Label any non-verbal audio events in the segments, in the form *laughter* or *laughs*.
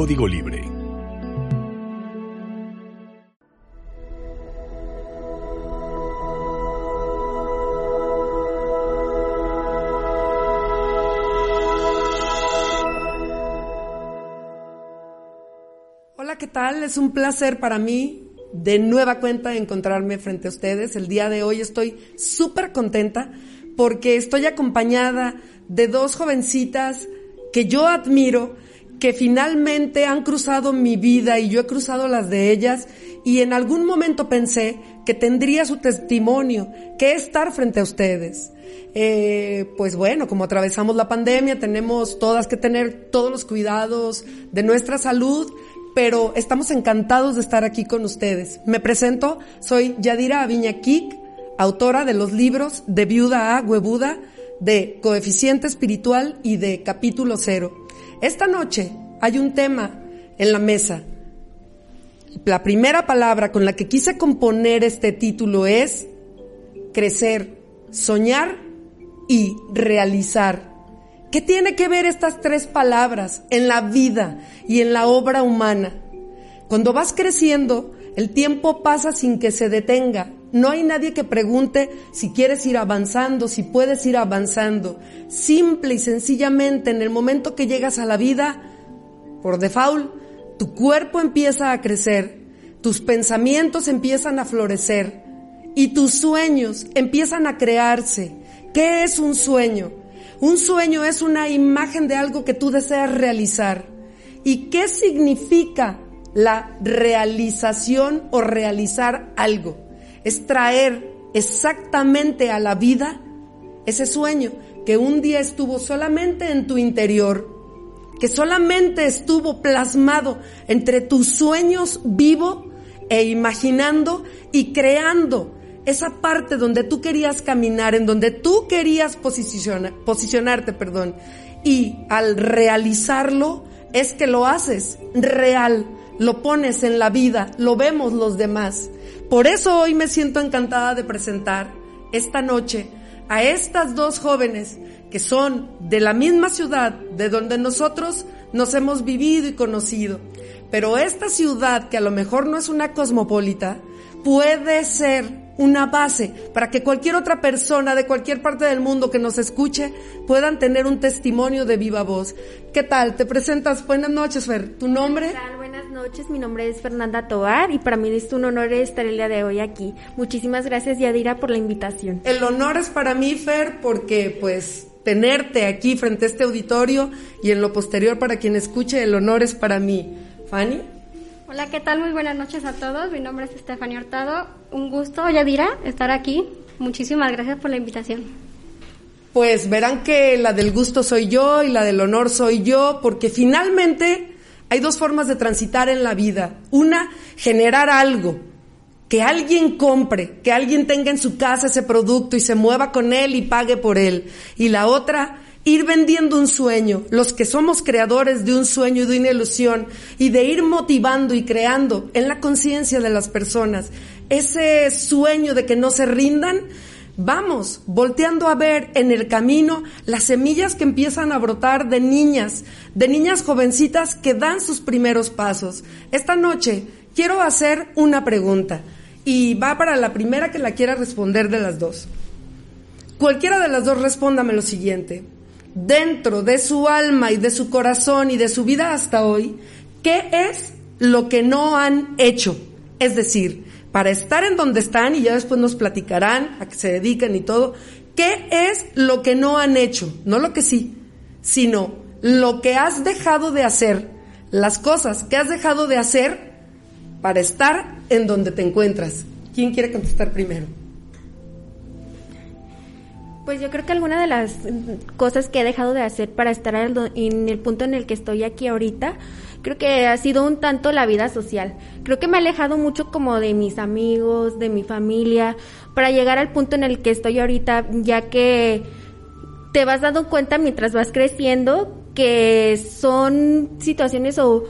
Código Libre. Hola, ¿qué tal? Es un placer para mí de nueva cuenta encontrarme frente a ustedes. El día de hoy estoy súper contenta porque estoy acompañada de dos jovencitas que yo admiro, que finalmente han cruzado mi vida y yo he cruzado las de ellas y en algún momento pensé que tendría su testimonio, que estar frente a ustedes. Eh, pues bueno, como atravesamos la pandemia, tenemos todas que tener todos los cuidados de nuestra salud, pero estamos encantados de estar aquí con ustedes. Me presento, soy Yadira Aviña Kik, autora de los libros de Viuda a Huevuda, de Coeficiente Espiritual y de Capítulo Cero. Esta noche hay un tema en la mesa. La primera palabra con la que quise componer este título es crecer, soñar y realizar. ¿Qué tiene que ver estas tres palabras en la vida y en la obra humana? Cuando vas creciendo, el tiempo pasa sin que se detenga. No hay nadie que pregunte si quieres ir avanzando, si puedes ir avanzando. Simple y sencillamente, en el momento que llegas a la vida, por default, tu cuerpo empieza a crecer, tus pensamientos empiezan a florecer y tus sueños empiezan a crearse. ¿Qué es un sueño? Un sueño es una imagen de algo que tú deseas realizar. ¿Y qué significa la realización o realizar algo? Es traer exactamente a la vida ese sueño que un día estuvo solamente en tu interior, que solamente estuvo plasmado entre tus sueños vivo e imaginando y creando esa parte donde tú querías caminar, en donde tú querías posicionar, posicionarte, perdón, y al realizarlo es que lo haces real, lo pones en la vida, lo vemos los demás. Por eso hoy me siento encantada de presentar esta noche a estas dos jóvenes que son de la misma ciudad de donde nosotros nos hemos vivido y conocido. Pero esta ciudad, que a lo mejor no es una cosmopolita, puede ser una base para que cualquier otra persona de cualquier parte del mundo que nos escuche puedan tener un testimonio de viva voz. ¿Qué tal? Te presentas. Buenas noches, Fer. ¿Tu nombre? Noches. Mi nombre es Fernanda Tobar y para mí es un honor estar el día de hoy aquí. Muchísimas gracias, Yadira, por la invitación. El honor es para mí, Fer, porque pues tenerte aquí frente a este auditorio y en lo posterior para quien escuche, el honor es para mí. Fanny. Hola, ¿qué tal? Muy buenas noches a todos. Mi nombre es Estefania Hurtado. Un gusto, Yadira, estar aquí. Muchísimas gracias por la invitación. Pues verán que la del gusto soy yo y la del honor soy yo, porque finalmente hay dos formas de transitar en la vida. Una, generar algo, que alguien compre, que alguien tenga en su casa ese producto y se mueva con él y pague por él. Y la otra, ir vendiendo un sueño, los que somos creadores de un sueño y de una ilusión, y de ir motivando y creando en la conciencia de las personas ese sueño de que no se rindan, vamos volteando a ver en el camino las semillas que empiezan a brotar de niñas, de niñas jovencitas que dan sus primeros pasos. Esta noche quiero hacer una pregunta y va para la primera que la quiera responder de las dos. Cualquiera de las dos respóndame lo siguiente dentro de su alma y de su corazón y de su vida hasta hoy, ¿qué es lo que no han hecho? Es decir, para estar en donde están, y ya después nos platicarán a qué se dedican y todo, ¿qué es lo que no han hecho? No lo que sí, sino lo que has dejado de hacer, las cosas que has dejado de hacer para estar en donde te encuentras? ¿Quién quiere contestar primero? Pues yo creo que alguna de las cosas que he dejado de hacer para estar en el punto en el que estoy aquí ahorita, creo que ha sido un tanto la vida social. Creo que me he alejado mucho como de mis amigos, de mi familia, para llegar al punto en el que estoy ahorita, ya que te vas dando cuenta mientras vas creciendo que son situaciones o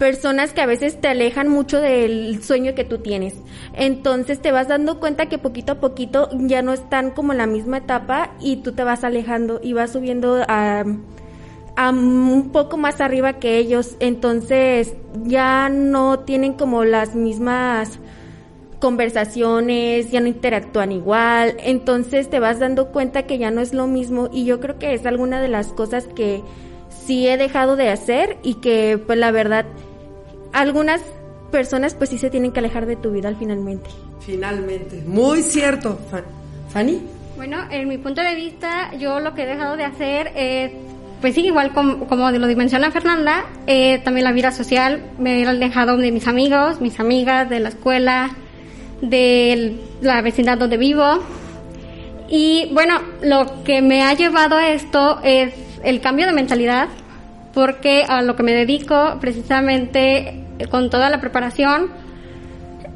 personas que a veces te alejan mucho del sueño que tú tienes. Entonces te vas dando cuenta que poquito a poquito ya no están como en la misma etapa y tú te vas alejando y vas subiendo a, a un poco más arriba que ellos. Entonces ya no tienen como las mismas conversaciones, ya no interactúan igual, entonces te vas dando cuenta que ya no es lo mismo y yo creo que es alguna de las cosas que sí he dejado de hacer y que pues la verdad algunas personas pues sí se tienen que alejar de tu vida al finalmente. Finalmente, muy cierto. Fa- Fanny, Bueno, en mi punto de vista, yo lo que he dejado de hacer es, pues sí, igual como, como lo menciona Fernanda, eh, también la vida social, me he alejado de mis amigos, mis amigas, de la escuela, de la vecindad donde vivo. Y bueno, lo que me ha llevado a esto es el cambio de mentalidad, porque a lo que me dedico, precisamente eh, con toda la preparación,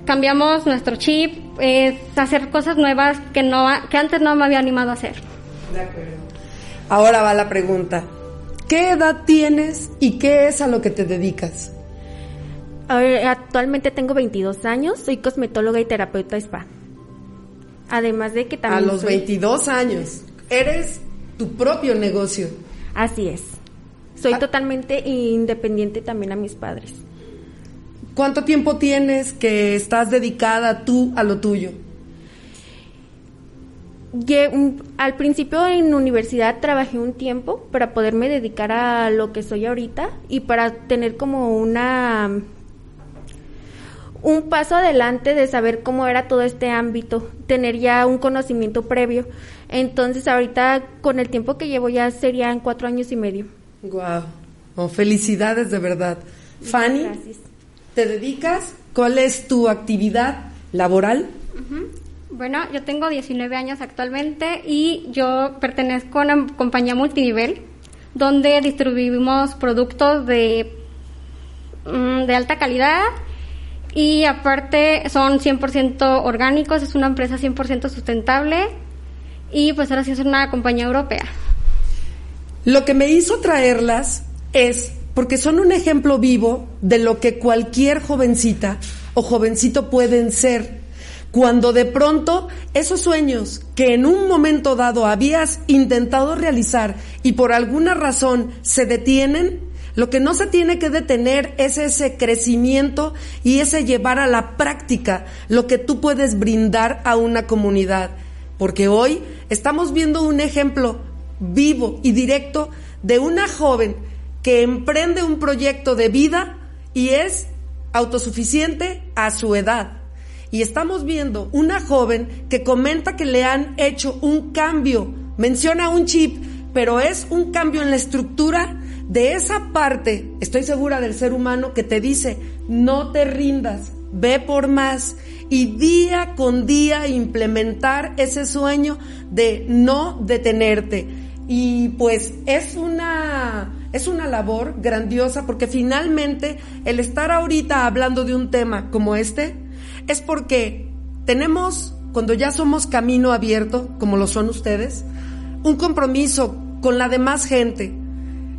cambiamos nuestro chip, es hacer cosas nuevas que no que antes no me había animado a hacer. ahora va la pregunta. ¿Qué edad tienes y qué es a lo que te dedicas? A actualmente tengo 22 años, soy cosmetóloga y terapeuta spa. Además de que A también los soy- 22 años. Eres tu propio negocio. Así es. Soy Ah. totalmente independiente también a mis padres. ¿Cuánto tiempo tienes que estás dedicada tú a lo tuyo? Al principio en universidad trabajé un tiempo para poderme dedicar a lo que soy ahorita y para tener como una un paso adelante de saber cómo era todo este ámbito, tener ya un conocimiento previo. Entonces ahorita con el tiempo que llevo ya serían cuatro años y medio. Wow. felicidades de verdad. Fanny, Gracias. ¿te dedicas? ¿Cuál es tu actividad laboral? Bueno, yo tengo 19 años actualmente y yo pertenezco a una compañía multinivel donde distribuimos productos de, mm, de alta calidad y aparte son 100% orgánicos, es una empresa 100% sustentable y pues ahora sí es una compañía europea. Lo que me hizo traerlas es porque son un ejemplo vivo de lo que cualquier jovencita o jovencito pueden ser cuando de pronto esos sueños que en un momento dado habías intentado realizar y por alguna razón se detienen, lo que no se tiene que detener es ese crecimiento y ese llevar a la práctica lo que tú puedes brindar a una comunidad. Porque hoy estamos viendo un ejemplo vivo y directo de una joven que emprende un proyecto de vida y es autosuficiente a su edad. Y estamos viendo una joven que comenta que le han hecho un cambio, menciona un chip, pero es un cambio en la estructura de esa parte, estoy segura del ser humano que te dice, no te rindas, ve por más y día con día implementar ese sueño de no detenerte. Y pues es una es una labor grandiosa porque finalmente el estar ahorita hablando de un tema como este es porque tenemos cuando ya somos camino abierto, como lo son ustedes, un compromiso con la demás gente.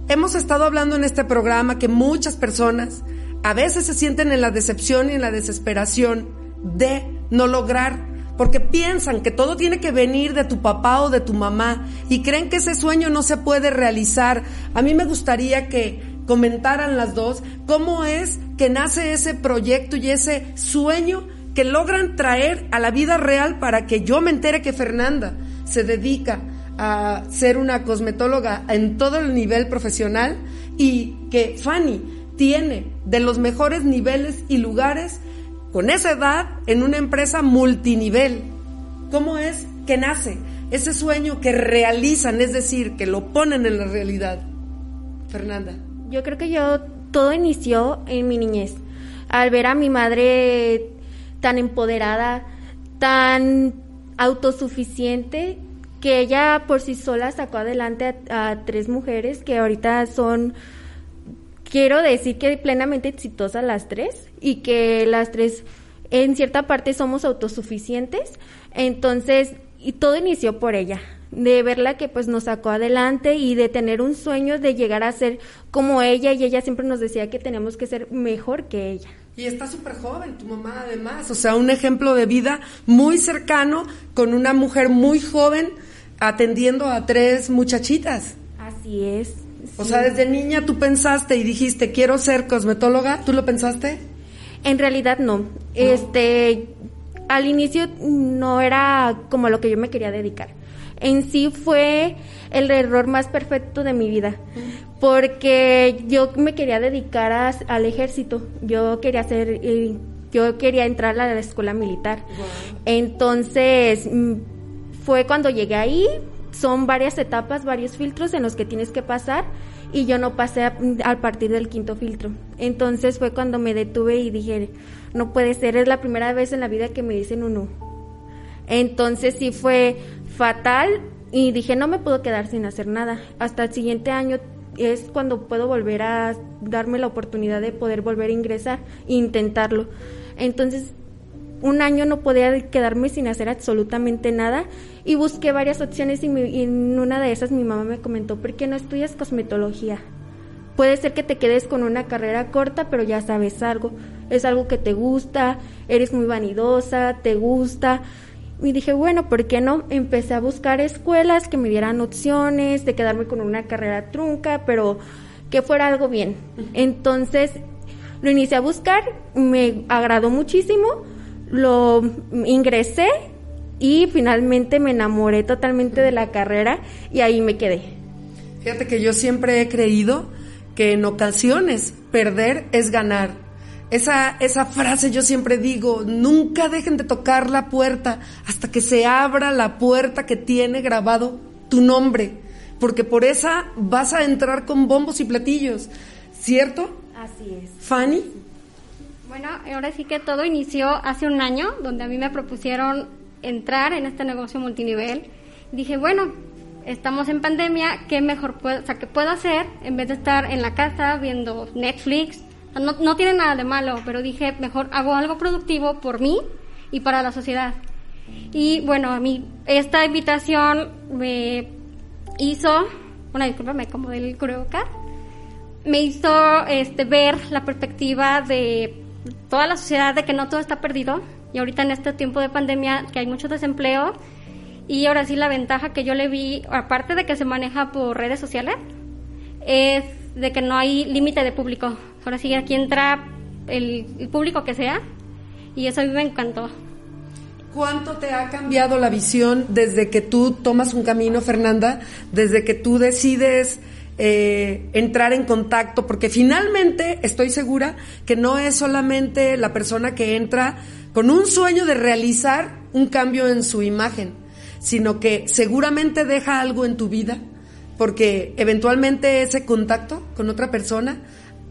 Hemos estado hablando en este programa que muchas personas a veces se sienten en la decepción y en la desesperación de no lograr, porque piensan que todo tiene que venir de tu papá o de tu mamá y creen que ese sueño no se puede realizar. A mí me gustaría que comentaran las dos cómo es que nace ese proyecto y ese sueño que logran traer a la vida real para que yo me entere que Fernanda se dedica a ser una cosmetóloga en todo el nivel profesional y que Fanny tiene de los mejores niveles y lugares con esa edad en una empresa multinivel. ¿Cómo es que nace ese sueño que realizan, es decir, que lo ponen en la realidad? Fernanda. Yo creo que yo todo inició en mi niñez. al ver a mi madre tan empoderada, tan autosuficiente, que ella por sí sola sacó adelante a, tres mujeres que ahorita son quiero decir que plenamente exitosas las tres y que las tres en cierta parte somos autosuficientes. Entonces, y todo inició por ella, de verla que pues nos sacó adelante y de tener un sueño de llegar a ser como ella y ella siempre nos decía que tenemos que ser mejor que ella. Y está súper joven, tu mamá además, o sea, un ejemplo de vida muy cercano con una mujer muy joven atendiendo a tres muchachitas. Así es. O sea, desde niña tú pensaste y dijiste, quiero ser cosmetóloga, ¿tú lo pensaste? En realidad no. Este, al inicio no era como lo que yo me quería dedicar. En sí fue el error más perfecto de mi vida, porque yo me quería dedicar a- al ejército. Yo quería hacer, yo quería entrar a la escuela militar. Entonces mm, fue cuando llegué ahí. Son varias etapas, varios filtros en los que tienes que pasar y yo no pasé a, partir del quinto filtro. Entonces fue cuando me detuve y dije, no puede ser, es la primera vez en la vida que me dicen un no. Entonces sí fue fatal y dije, no me puedo quedar sin hacer nada. Hasta el siguiente año es cuando puedo volver a darme la oportunidad de poder volver a ingresar e intentarlo. Entonces un año no podía quedarme sin hacer absolutamente nada y busqué varias opciones y, mi- y en una de esas mi mamá me comentó, ¿por qué no estudias cosmetología? Puede ser que te quedes con una carrera corta, pero ya sabes algo. Es algo que te gusta, eres muy vanidosa, te gusta. Y dije, bueno, ¿por qué no? Empecé a buscar escuelas que me dieran opciones de quedarme con una carrera trunca, pero que fuera algo bien. Entonces, lo inicié a buscar, me agradó muchísimo, lo ingresé y finalmente me enamoré totalmente de la carrera y ahí me quedé. Fíjate que yo siempre he creído que en ocasiones perder es ganar. Esa, esa frase yo siempre digo, nunca dejen de tocar la puerta hasta que se abra la puerta que tiene grabado tu nombre, porque por esa vas a entrar con bombos y platillos, ¿cierto? Así es. Fanny, Bueno, ahora sí que todo inició hace un año, donde a mí me propusieron entrar en este negocio multinivel. Dije, bueno, estamos en pandemia, ¿qué mejor puedo, o sea, qué puedo hacer en vez de estar en la casa viendo Netflix? No, no tiene nada de malo, pero dije, mejor hago algo productivo por mí y para la sociedad. Y bueno, a mí esta invitación me hizo, una discúlpame, como del cubrebocas, me hizo este, ver la perspectiva de toda la sociedad de que no todo está perdido y ahorita en este tiempo de pandemia que hay mucho desempleo y ahora sí la ventaja que yo le vi, aparte de que se maneja por redes sociales, es de que no hay límite de público. Ahora sí aquí entra el, público que sea y eso a mí me encantó. ¿Cuánto te ha cambiado la visión desde que tú tomas un camino, Fernanda? Desde que tú decides eh, entrar en contacto, porque finalmente estoy segura que no es solamente la persona que entra con un sueño de realizar un cambio en su imagen, sino que seguramente deja algo en tu vida, porque eventualmente ese contacto con otra persona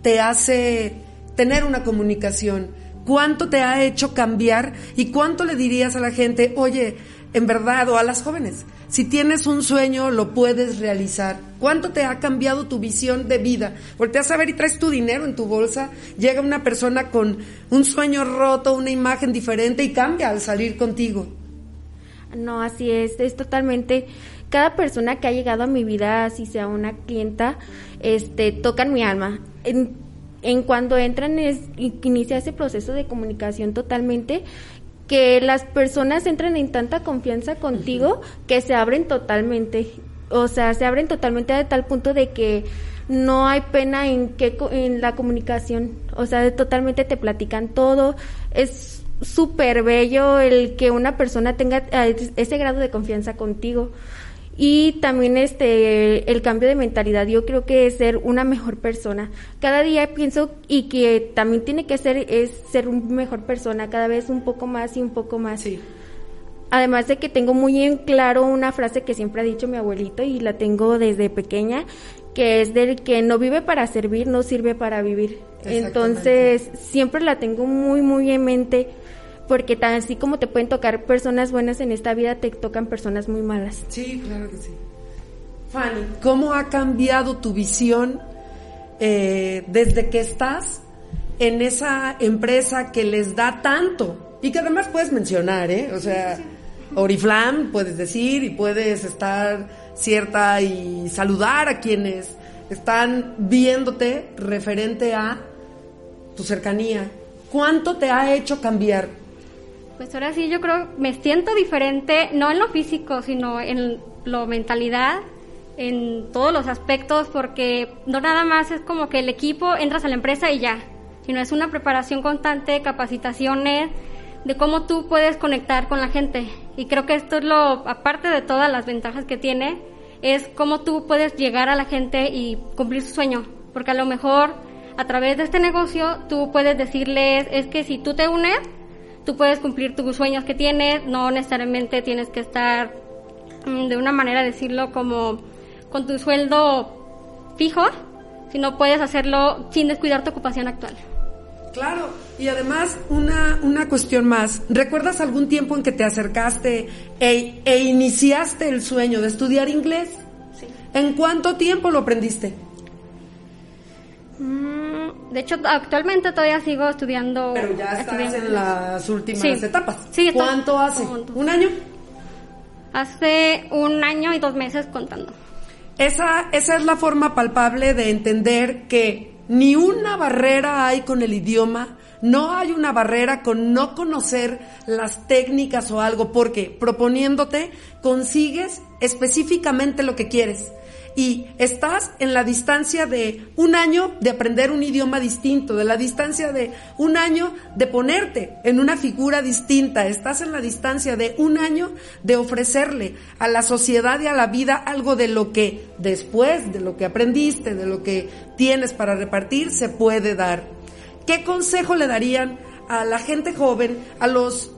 te hace tener una comunicación. ¿Cuánto te ha hecho cambiar y cuánto le dirías a la gente, oye, en verdad, o a las jóvenes, si tienes un sueño, lo puedes realizar? ¿Cuánto te ha cambiado tu visión de vida? Volteas a ver y traes tu dinero en tu bolsa, llega una persona con un sueño roto, una imagen diferente y cambia al salir contigo. No, así es, es totalmente cada persona que ha llegado a mi vida, así sea una clienta, este tocan mi alma. En, en cuando entran es inicia ese proceso de comunicación totalmente que las personas entran en tanta confianza contigo que se abren totalmente. O sea, se abren totalmente a tal punto de que no hay pena en que en la comunicación. O sea, totalmente te platican todo. Es súper bello el que una persona tenga ese grado de confianza contigo. Y también este el cambio de mentalidad, yo creo que es ser una mejor persona. Cada día pienso y que también tiene que ser es ser una mejor persona, cada vez un poco más y un poco más. Sí. Además de que tengo muy en claro una frase que siempre ha dicho mi abuelito y la tengo desde pequeña, que es del que no vive para servir, no sirve para vivir. Entonces, siempre la tengo muy, muy en mente porque tan así como te pueden tocar personas buenas en esta vida, te tocan personas muy malas. Sí, claro que sí. Fanny, ¿cómo ha cambiado tu visión eh, desde que estás en esa empresa que les da tanto? Y que además puedes mencionar, ¿eh? O sea, Oriflam puedes decir y puedes estar cierta y saludar a quienes están viéndote referente a tu cercanía. ¿Cuánto te ha hecho cambiar? Pues ahora sí, yo creo, me siento diferente, no en lo físico, sino en lo mentalidad, en todos los aspectos, porque no nada más es como que el equipo entras a la empresa y ya, sino es una preparación constante, capacitaciones, de cómo tú puedes conectar con la gente. Y creo que esto es lo, aparte de todas las ventajas que tiene, es cómo tú puedes llegar a la gente y cumplir su sueño. Porque a lo mejor a través de este negocio tú puedes decirles, es que si tú te unes, tú puedes cumplir tus sueños que tienes, no necesariamente tienes que estar mm, de una manera decirlo como con tu sueldo fijo, sino puedes hacerlo sin descuidar tu ocupación actual. Claro, y además una, una cuestión más. ¿Recuerdas algún tiempo en que te acercaste e, e iniciaste el sueño de estudiar inglés? Sí. ¿En cuánto tiempo lo aprendiste? De hecho, actualmente todavía sigo estudiando. Pero ya estás estudiando en las últimas Sí. etapas. Sí, ¿Cuánto hace? ¿Un año? Hace un año y dos meses contando. Esa, esa es la forma palpable de entender que ni una barrera hay con el idioma, no hay una barrera con no conocer las técnicas o algo, porque proponiéndote consigues específicamente lo que quieres. Y estás en la distancia de un año de aprender un idioma distinto, de la distancia de un año de ponerte en una figura distinta, estás en la distancia de un año de ofrecerle a la sociedad y a la vida algo de lo que después, de lo que aprendiste, de lo que tienes para repartir, se puede dar. ¿Qué consejo le darían a la gente joven, a los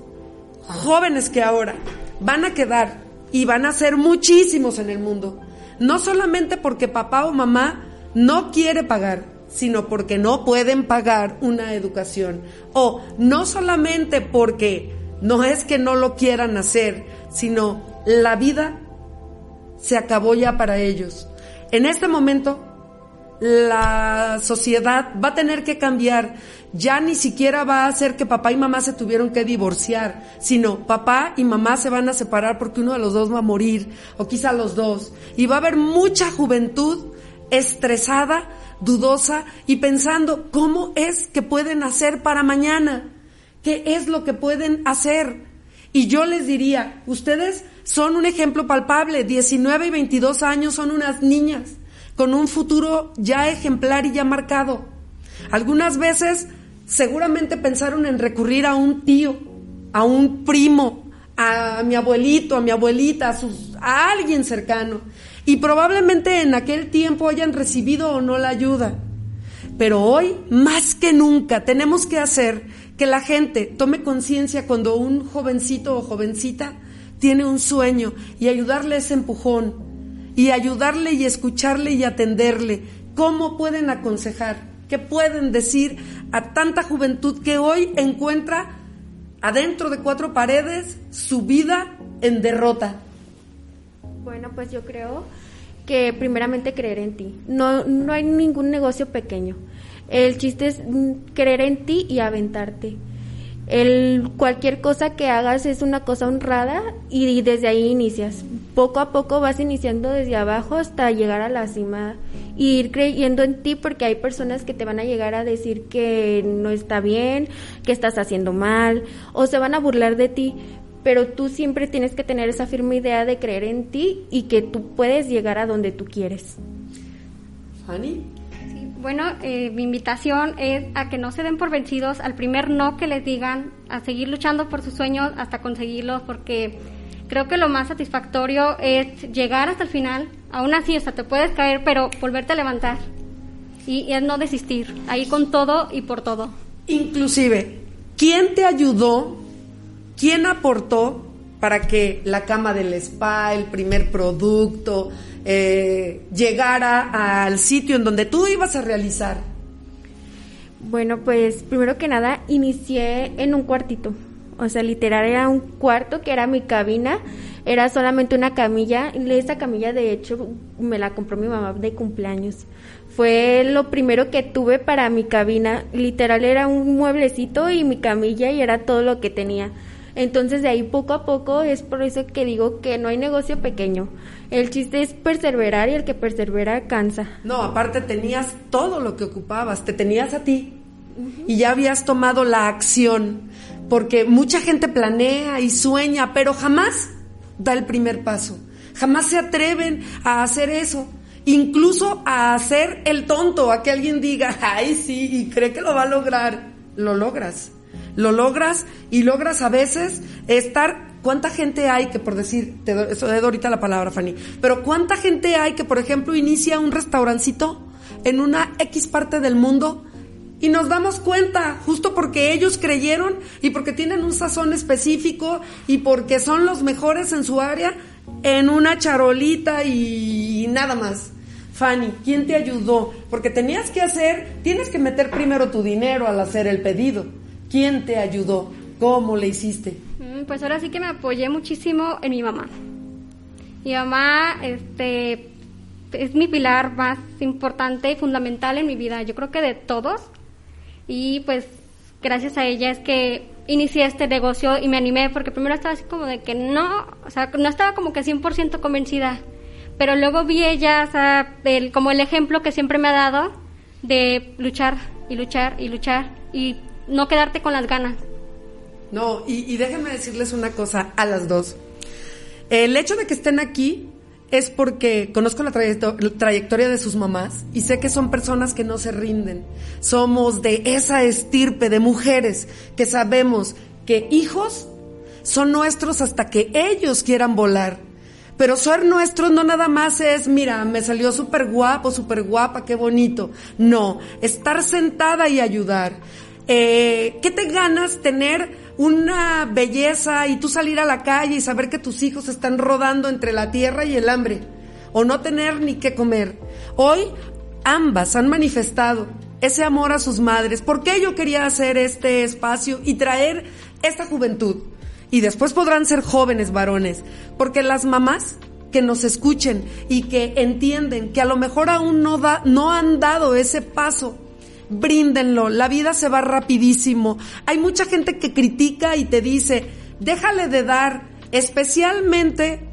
jóvenes que ahora van a quedar y van a ser muchísimos en el mundo? No solamente porque papá o mamá no quiere pagar, sino porque no pueden pagar una educación. O no solamente porque no es que no lo quieran hacer, sino la vida se acabó ya para ellos. En este momento, la sociedad va a tener que cambiar. Ya ni siquiera va a hacer que papá y mamá se tuvieron que divorciar, sino papá y mamá se van a separar porque uno de los dos va a morir, o quizá los dos. Y va a haber mucha juventud estresada, dudosa y pensando cómo es que pueden hacer para mañana, qué es lo que pueden hacer. Y yo les diría, ustedes son un ejemplo palpable, 19 y 22 años son unas niñas con un futuro ya ejemplar y ya marcado. Algunas veces seguramente pensaron en recurrir a un tío, a un primo, a mi abuelito, a mi abuelita, a, sus, alguien cercano. Y probablemente en aquel tiempo hayan recibido o no la ayuda. Pero hoy, más que nunca, tenemos que hacer que la gente tome conciencia cuando un jovencito o jovencita tiene un sueño y ayudarle ese empujón y ayudarle y escucharle y atenderle. ¿Cómo pueden aconsejar? ¿Qué pueden decir a tanta juventud que hoy encuentra adentro de cuatro paredes su vida en derrota? Bueno, pues yo creo que primeramente creer en ti. No, no hay ningún negocio pequeño. El chiste es mm, creer en ti y aventarte. El, cualquier cosa que hagas es una cosa honrada y, desde ahí inicias. Poco a poco vas iniciando desde abajo hasta llegar a la cima y ir creyendo en ti porque hay personas que te van a llegar a decir que no está bien, que estás haciendo mal o se van a burlar de ti. Pero tú siempre tienes que tener esa firme idea de creer en ti y que tú puedes llegar a donde tú quieres. Fanny. Bueno, eh, mi invitación es a que no se den por vencidos al primer no que les digan, a seguir luchando por sus sueños hasta conseguirlos, porque creo que lo más satisfactorio es llegar hasta el final, aún así, hasta te puedes caer, pero volverte a levantar. Y, y es no desistir, ahí con todo y por todo. Inclusive, ¿quién te ayudó? ¿Quién aportó para que la cama del spa, el primer producto, eh, llegara al sitio en donde tú ibas a realizar? Bueno, pues primero que nada inicié en un cuartito. O sea, literal era un cuarto que era mi cabina. Era solamente una camilla. Esta camilla, de hecho, me la compró mi mamá de cumpleaños. Fue lo primero que tuve para mi cabina. Literal era un mueblecito y mi camilla y era todo lo que tenía. Entonces de ahí poco a poco es por eso que digo que no hay negocio pequeño. El chiste es perseverar y el que persevera cansa. No, aparte tenías todo lo que ocupabas, te tenías a ti y ya habías tomado la acción, porque mucha gente planea y sueña, pero jamás da el primer paso, jamás se atreven a hacer eso. Incluso a hacer el tonto, a que alguien diga, ay, sí, y cree que lo va a lograr. Lo logras. Lo logras y logras a veces estar ¿Cuánta gente hay que, por decir, te doy, ahorita la palabra, Fanny, pero cuánta gente hay que, por ejemplo, inicia un restaurancito en una X parte del mundo y nos damos cuenta, justo porque ellos creyeron y porque tienen un sazón específico y porque son los mejores en su área, en una charolita y nada más. Fanny, ¿quién te ayudó? Porque tenías que hacer, tienes que meter primero tu dinero al hacer el pedido. ¿Quién te ayudó? ¿Cómo le hiciste? Mm, pues ahora sí que me apoyé muchísimo en mi mamá. Mi mamá, este, es mi pilar más importante y fundamental en mi vida. Yo creo que de todos. Y pues gracias a ella es que inicié este negocio y me animé porque primero estaba así como de que no, o sea, no estaba como que 100% convencida. Pero luego vi ella, o sea, el, como el ejemplo que siempre me ha dado de luchar y luchar y luchar y no quedarte con las ganas. No, y, déjenme decirles una cosa a las dos. El hecho de que estén aquí es porque conozco la, trayectoria de sus mamás y sé que son personas que no se rinden. Somos de esa estirpe de mujeres que sabemos que hijos son nuestros hasta que ellos quieran volar. Pero ser nuestros no nada más es, mira, me salió súper guapo, súper guapa, qué bonito. No, estar sentada y ayudar. Eh, ¿Qué te ganas tener una belleza y tú salir a la calle y saber que tus hijos están rodando entre la tierra y el hambre o no tener ni qué comer. Hoy ambas han manifestado ese amor a sus madres. ¿Por qué yo quería hacer este espacio y traer esta juventud? Y después podrán ser jóvenes varones, porque las mamás que nos escuchen y que entienden que a lo mejor aún no, da, no han dado ese paso bríndenlo, la vida se va rapidísimo. Hay mucha gente que critica y te dice, déjale de dar, especialmente,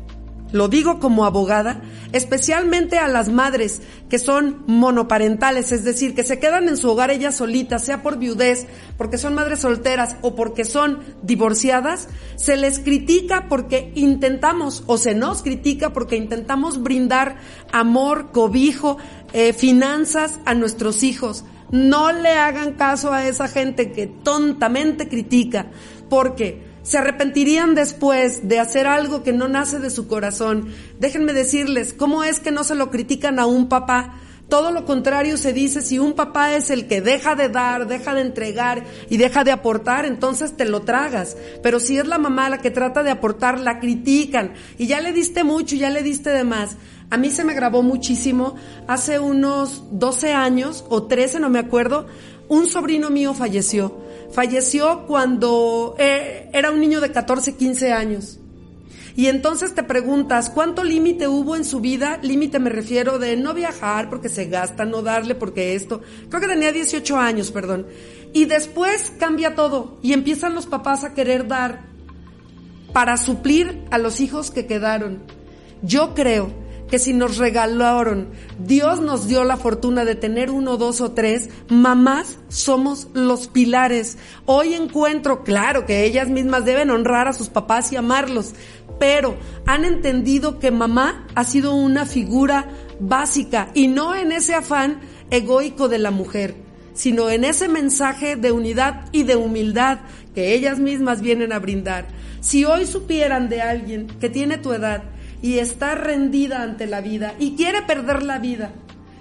lo digo como abogada, especialmente a las madres que son monoparentales, es decir, que se quedan en su hogar ellas solitas, sea por viudez, porque son madres solteras o porque son divorciadas, se les critica porque intentamos, o se nos critica porque intentamos brindar amor, cobijo, eh, finanzas a nuestros hijos. No le hagan caso a esa gente que tontamente critica, porque se arrepentirían después de hacer algo que no nace de su corazón. Déjenme decirles, ¿cómo es que no se lo critican a un papá? Todo lo contrario se dice, si un papá es el que deja de dar, deja de entregar y deja de aportar, entonces te lo tragas. Pero si es la mamá la que trata de aportar, la critican. Y ya le diste mucho, ya le diste de más. A mí se me grabó muchísimo. Hace unos 12 años o 13, no me acuerdo, un sobrino mío falleció. Falleció cuando eh, era un niño de 14, 15 años. Y entonces te preguntas, ¿cuánto límite hubo en su vida? Límite me refiero de no viajar porque se gasta, no darle porque esto. Creo que tenía 18 años, perdón. Y después cambia todo y empiezan los papás a querer dar para suplir a los hijos que quedaron. Yo creo que si nos regalaron, Dios nos dio la fortuna de tener uno, dos o tres, mamás somos los pilares. Hoy encuentro, claro, que ellas mismas deben honrar a sus papás y amarlos, pero han entendido que mamá ha sido una figura básica y no en ese afán egoico de la mujer, sino en ese mensaje de unidad y de humildad que ellas mismas vienen a brindar. Si hoy supieran de alguien que tiene tu edad, y está rendida ante la vida y quiere perder la vida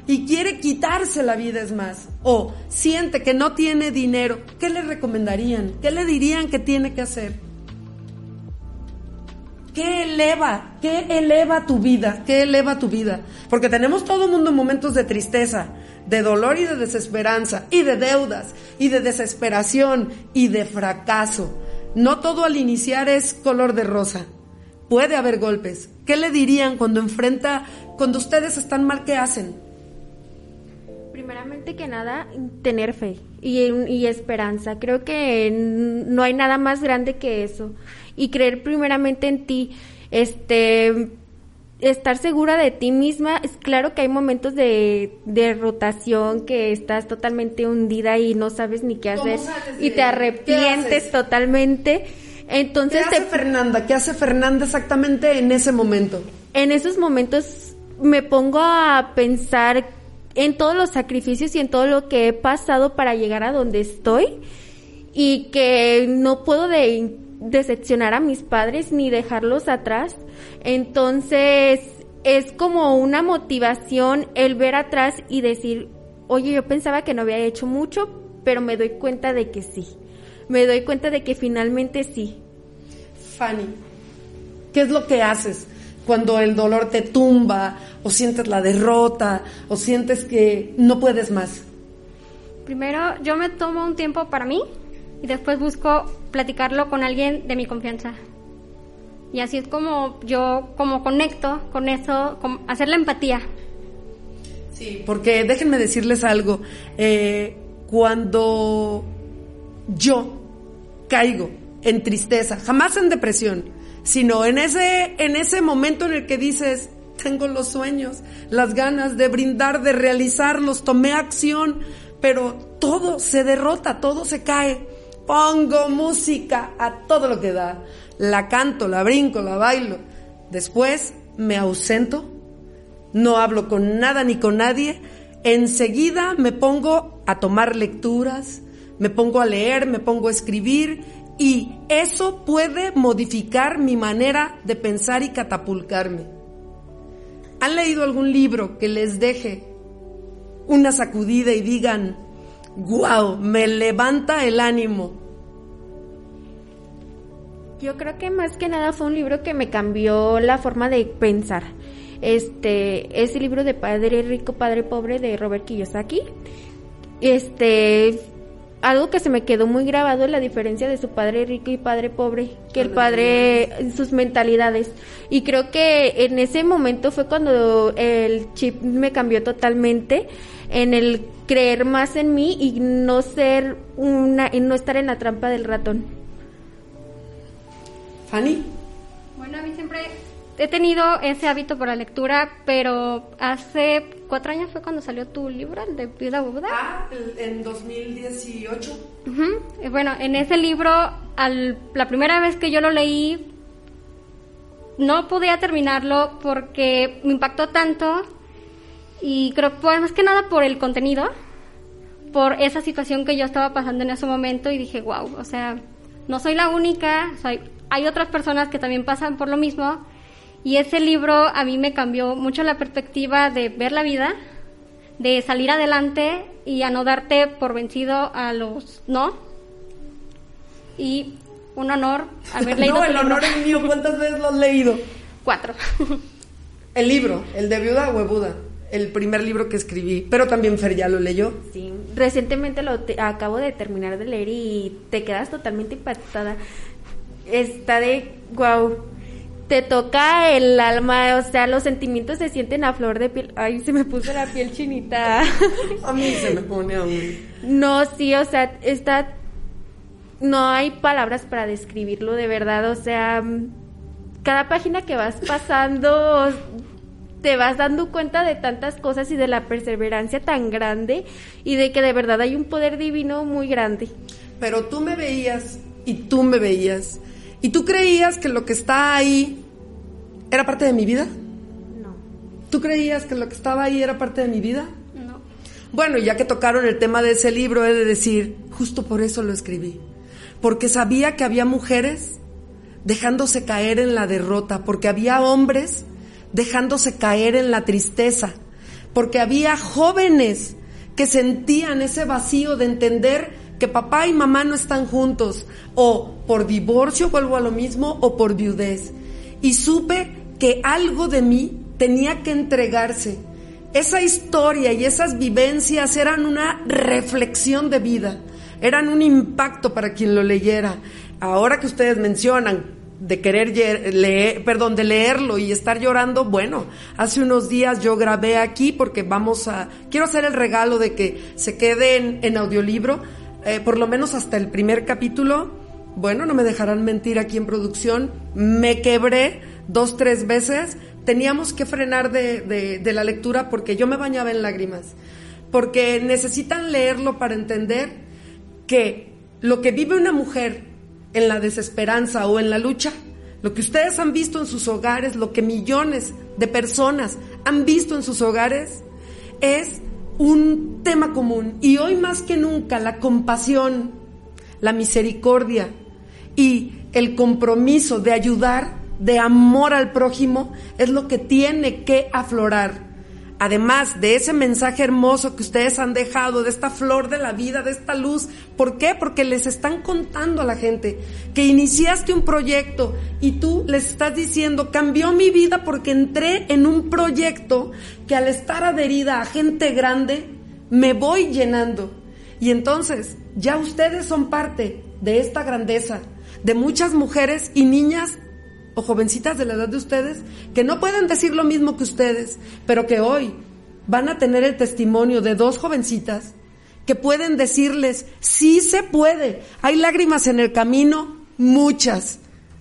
y quiere quitarse la vida es más o siente que no tiene dinero, ¿qué le recomendarían? ¿Qué le dirían que tiene que hacer? ¿Qué eleva? ¿Qué eleva tu vida? ¿Qué eleva tu vida? Porque tenemos todo el mundo en momentos de tristeza, de dolor y de desesperanza, y de deudas, y de desesperación, y de fracaso. No todo al iniciar es color de rosa. Puede haber golpes. ¿Qué le dirían cuando enfrenta, cuando ustedes están mal, qué hacen? Primeramente que nada, tener fe y, y esperanza. Creo que no hay nada más grande que eso. Y creer primeramente en ti. Este, estar segura de ti misma, es claro que hay momentos de, de rotación que estás totalmente hundida y no sabes ni qué hacer y te arrepientes totalmente. Entonces ¿Qué hace Fernanda? ¿Qué hace Fernanda exactamente en ese momento? En esos momentos me pongo a pensar en todos los sacrificios y en todo lo que he pasado para llegar a donde estoy y que no puedo de, decepcionar a mis padres ni dejarlos atrás. Entonces es como una motivación el ver atrás y decir, oye, yo pensaba que no había hecho mucho, pero me doy cuenta de que sí. Me doy cuenta de que finalmente sí. Fanny, ¿qué es lo que haces cuando el dolor te tumba o sientes la derrota o sientes que no puedes más? Primero, yo me tomo un tiempo para mí y después busco platicarlo con alguien de mi confianza. Y así es como yo como conecto con eso, con hacer la empatía. Sí, porque déjenme decirles algo. Eh, cuando yo caigo en tristeza, jamás en depresión, sino en ese, en ese momento en el que dices, tengo los sueños, las ganas de brindar, de realizarlos, tomé acción, pero todo se derrota, todo se cae. Pongo música a todo lo que da, la canto, la brinco, la bailo. Después me ausento, no hablo con nada ni con nadie, enseguida me pongo a tomar lecturas, me pongo a leer, me pongo a escribir y eso puede modificar mi manera de pensar y catapultarme. ¿Han leído algún libro que les deje una sacudida y digan, wow, me levanta el ánimo? Yo creo que más que nada fue un libro que me cambió la forma de pensar. Este, ese libro de Padre Rico, Padre Pobre de Robert Kiyosaki. Este, algo que se me quedó muy grabado es la diferencia de su padre rico y padre pobre, que el padre, sus mentalidades. Y creo que en ese momento fue cuando el chip me cambió totalmente en el creer más en mí y no ser una, y no estar en la trampa del ratón. Fanny. Bueno, a mí siempre he tenido ese hábito por la lectura, pero hace cuatro años fue cuando salió tu libro, el de Viuda Buda. Ah, en 2018. Bueno, en ese libro, al, la primera vez que yo lo leí, no podía terminarlo porque me impactó tanto y creo pues, más que nada por el contenido, por esa situación que yo estaba pasando en ese momento y dije, wow, o sea, no soy la única, soy, hay otras personas que también pasan por lo mismo y ese libro a mí me cambió mucho la perspectiva de ver la vida, de salir adelante y a no darte por vencido a los no. Y un honor haber *laughs* leído. no, el honor es mío. ¿Cuántas veces lo has leído? Cuatro. *laughs* el libro, el de Viuda Huevuda, el primer libro que escribí, pero también Fer ya lo leyó. Sí, recientemente lo acabo de terminar de leer y te quedas totalmente impactada. Está de wow te toca el alma, o sea, los sentimientos se sienten a flor de piel. Ay, se me puso la piel chinita. *laughs* a mí se me pone a mí. No, sí, o sea, está no hay palabras para describirlo de verdad, o sea, cada página que vas pasando te vas dando cuenta de tantas cosas y de la perseverancia tan grande y de que de verdad hay un poder divino muy grande. Pero tú me veías y tú me veías y tú creías que lo que está ahí ¿Era parte de mi vida? No. ¿Tú creías que lo que estaba ahí era parte de mi vida? No. Bueno, ya que tocaron el tema de ese libro, he de decir, justo por eso lo escribí. Porque sabía que había mujeres dejándose caer en la derrota, porque había hombres dejándose caer en la tristeza, porque había jóvenes que sentían ese vacío de entender que papá y mamá no están juntos, o por divorcio vuelvo a lo mismo, o por viudez. Y supe que algo de mí tenía que entregarse, esa historia y esas vivencias eran una reflexión de vida, eran un impacto para quien lo leyera. Ahora que ustedes mencionan de querer leer, perdón, de leerlo y estar llorando, bueno, hace unos días yo grabé aquí porque vamos a, quiero hacer el regalo de que se quede en, audiolibro, eh, por lo menos hasta el primer capítulo. Bueno, no me dejarán mentir aquí en producción, me quebré dos, tres veces, teníamos que frenar de, de la lectura porque yo me bañaba en lágrimas, porque necesitan leerlo para entender que lo que vive una mujer en la desesperanza o en la lucha, lo que ustedes han visto en sus hogares, lo que millones de personas han visto en sus hogares, es un tema común. Y hoy más que nunca la compasión, la misericordia y el compromiso de ayudar, de amor al prójimo, es lo que tiene que aflorar además de ese mensaje hermoso que ustedes han dejado, de esta flor de la vida, de esta luz. ¿Por qué? Porque les están contando a la gente que iniciaste un proyecto y tú les estás diciendo, cambió mi vida porque entré en un proyecto que al estar adherida a gente grande, me voy llenando. Y entonces, ya ustedes son parte de esta grandeza, de muchas mujeres y niñas o jovencitas de la edad de ustedes que no pueden decir lo mismo que ustedes, pero que hoy van a tener el testimonio de dos jovencitas que pueden decirles, sí se puede. Hay lágrimas en el camino, muchas.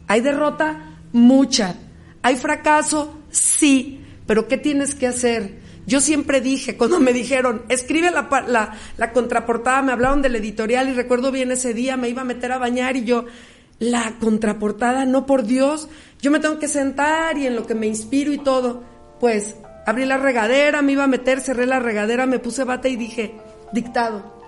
Hay derrota, mucha. Hay fracaso, sí. Pero ¿qué tienes que hacer? Yo siempre dije, cuando me dijeron, escribe la, la, la contraportada, me hablaron del editorial y recuerdo bien ese día, me iba a meter a bañar y yo, la contraportada, no por Dios, yo me tengo que sentar y en lo que me inspiro y todo. Pues abrí la regadera, me iba a meter, cerré la regadera, me puse bata y dije, dictado.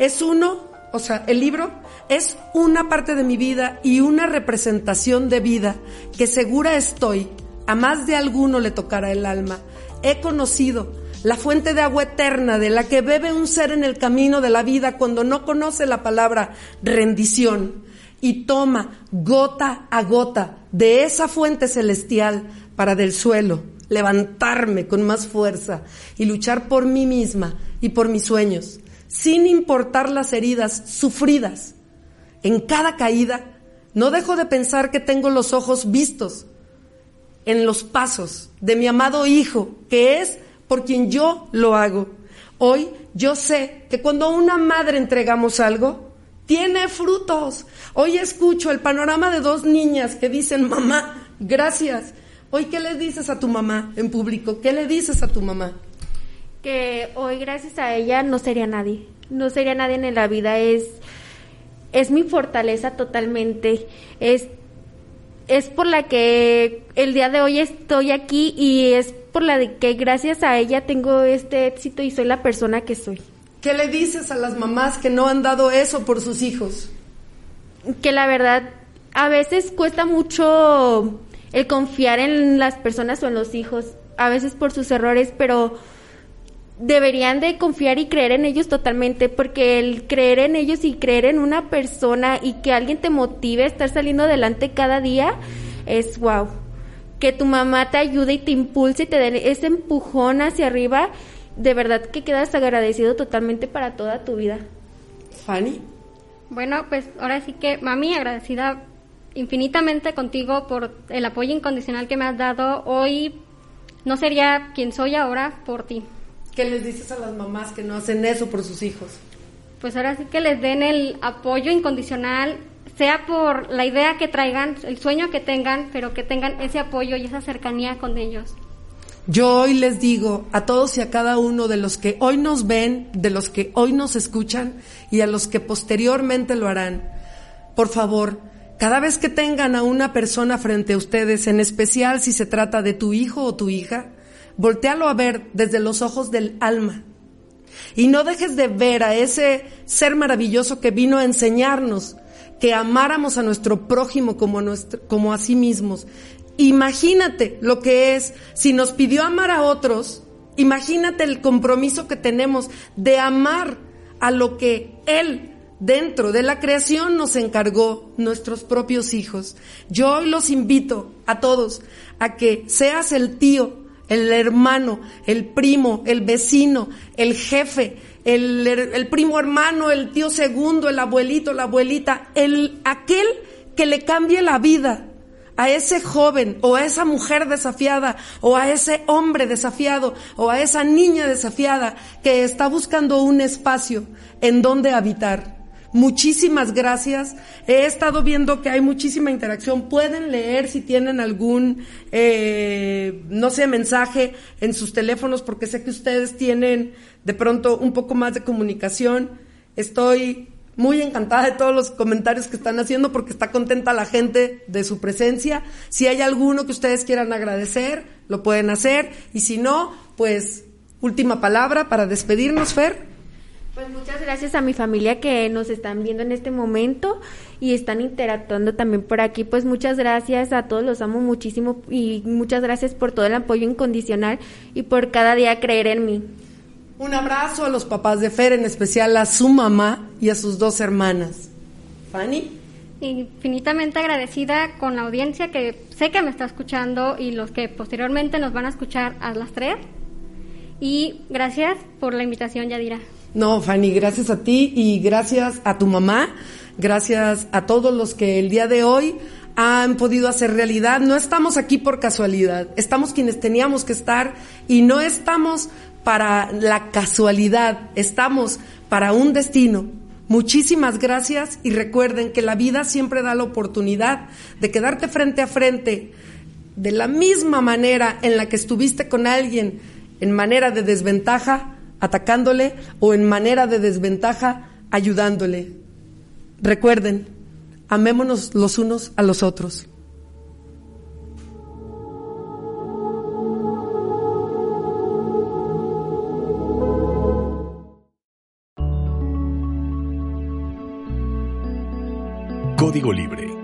Es uno, o sea, el libro es una parte de mi vida y una representación de vida que segura estoy, a más de alguno le tocará el alma. He conocido la fuente de agua eterna de la que bebe un ser en el camino de la vida cuando no conoce la palabra rendición y toma gota a gota de esa fuente celestial para del suelo levantarme con más fuerza y luchar por mí misma y por mis sueños, sin importar las heridas sufridas. En cada caída, no dejo de pensar que tengo los ojos vistos en los pasos de mi amado Hijo, que es por quien yo lo hago. Hoy yo sé que cuando a una madre entregamos algo, tiene frutos. Hoy escucho el panorama de dos niñas que dicen, mamá, gracias. Hoy, ¿qué le dices a tu mamá en público? ¿Qué le dices a tu mamá? Que hoy, gracias a ella, no sería nadie. No sería nadie en la vida. Es, es mi fortaleza totalmente. Es, es por la que el día de hoy estoy aquí y es por la de que gracias a ella tengo este éxito y soy la persona que soy. ¿Qué le dices a las mamás que no han dado eso por sus hijos? Que la verdad, a veces cuesta mucho el confiar en las personas o en los hijos, a veces por sus errores, pero deberían de confiar y creer en ellos totalmente, porque el creer en ellos y creer en una persona y que alguien te motive a estar saliendo adelante cada día es wow. Que tu mamá te ayude y te impulse y te dé ese empujón hacia arriba de verdad que quedas agradecido totalmente para toda tu vida. Fanny. Bueno, pues ahora sí que, mami, agradecida infinitamente contigo por el apoyo incondicional que me has dado. Hoy no sería quien soy ahora por ti. ¿Qué les dices a las mamás que no hacen eso por sus hijos? Pues ahora sí que les den el apoyo incondicional, sea por la idea que traigan, el sueño que tengan, pero que tengan ese apoyo y esa cercanía con ellos. Yo hoy les digo a todos y a cada uno de los que hoy nos ven, de los que hoy nos escuchan y a los que posteriormente lo harán, por favor, cada vez que tengan a una persona frente a ustedes, en especial si se trata de tu hijo o tu hija, voltealo a ver desde los ojos del alma. Y no dejes de ver a ese ser maravilloso que vino a enseñarnos que amáramos a nuestro prójimo como a, como a sí mismos, Imagínate lo que es, si nos pidió amar a otros, imagínate el compromiso que tenemos de amar a lo que Él dentro de la creación nos encargó, nuestros propios hijos. Yo hoy los invito a todos a que seas el tío, el hermano, el primo, el vecino, el jefe, el, primo hermano, el tío segundo, el abuelito, la abuelita, el, aquel que le cambie la vida a ese joven o a esa mujer desafiada o a ese hombre desafiado o a esa niña desafiada que está buscando un espacio en donde habitar. Muchísimas gracias. He estado viendo que hay muchísima interacción. Pueden leer si tienen algún, eh, no sé, mensaje en sus teléfonos, porque sé que ustedes tienen de pronto un poco más de comunicación. Estoy muy encantada de todos los comentarios que están haciendo porque está contenta la gente de su presencia. Si hay alguno que ustedes quieran agradecer, lo pueden hacer. Y si no, pues última palabra para despedirnos, Fer. Pues muchas gracias a mi familia que nos están viendo en este momento y están interactuando también por aquí. Pues muchas gracias a todos, los amo muchísimo y muchas gracias por todo el apoyo incondicional y por cada día creer en mí. Un abrazo a los papás de Fer, en especial a su mamá y a sus dos hermanas. Fanny. Infinitamente agradecida con la audiencia que sé que me está escuchando y los que posteriormente nos van a escuchar a las tres. Y gracias por la invitación, Yadira. No, Fanny, gracias a ti y gracias a tu mamá. Gracias a todos los que el día de hoy han podido hacer realidad. No estamos aquí por casualidad, estamos quienes teníamos que estar y no estamos para la casualidad, estamos para un destino. Muchísimas gracias y recuerden que la vida siempre da la oportunidad de quedarte frente a frente de la misma manera en la que estuviste con alguien en manera de desventaja, atacándole o en manera de desventaja ayudándole. Recuerden, amémonos los unos a los otros. Código Libre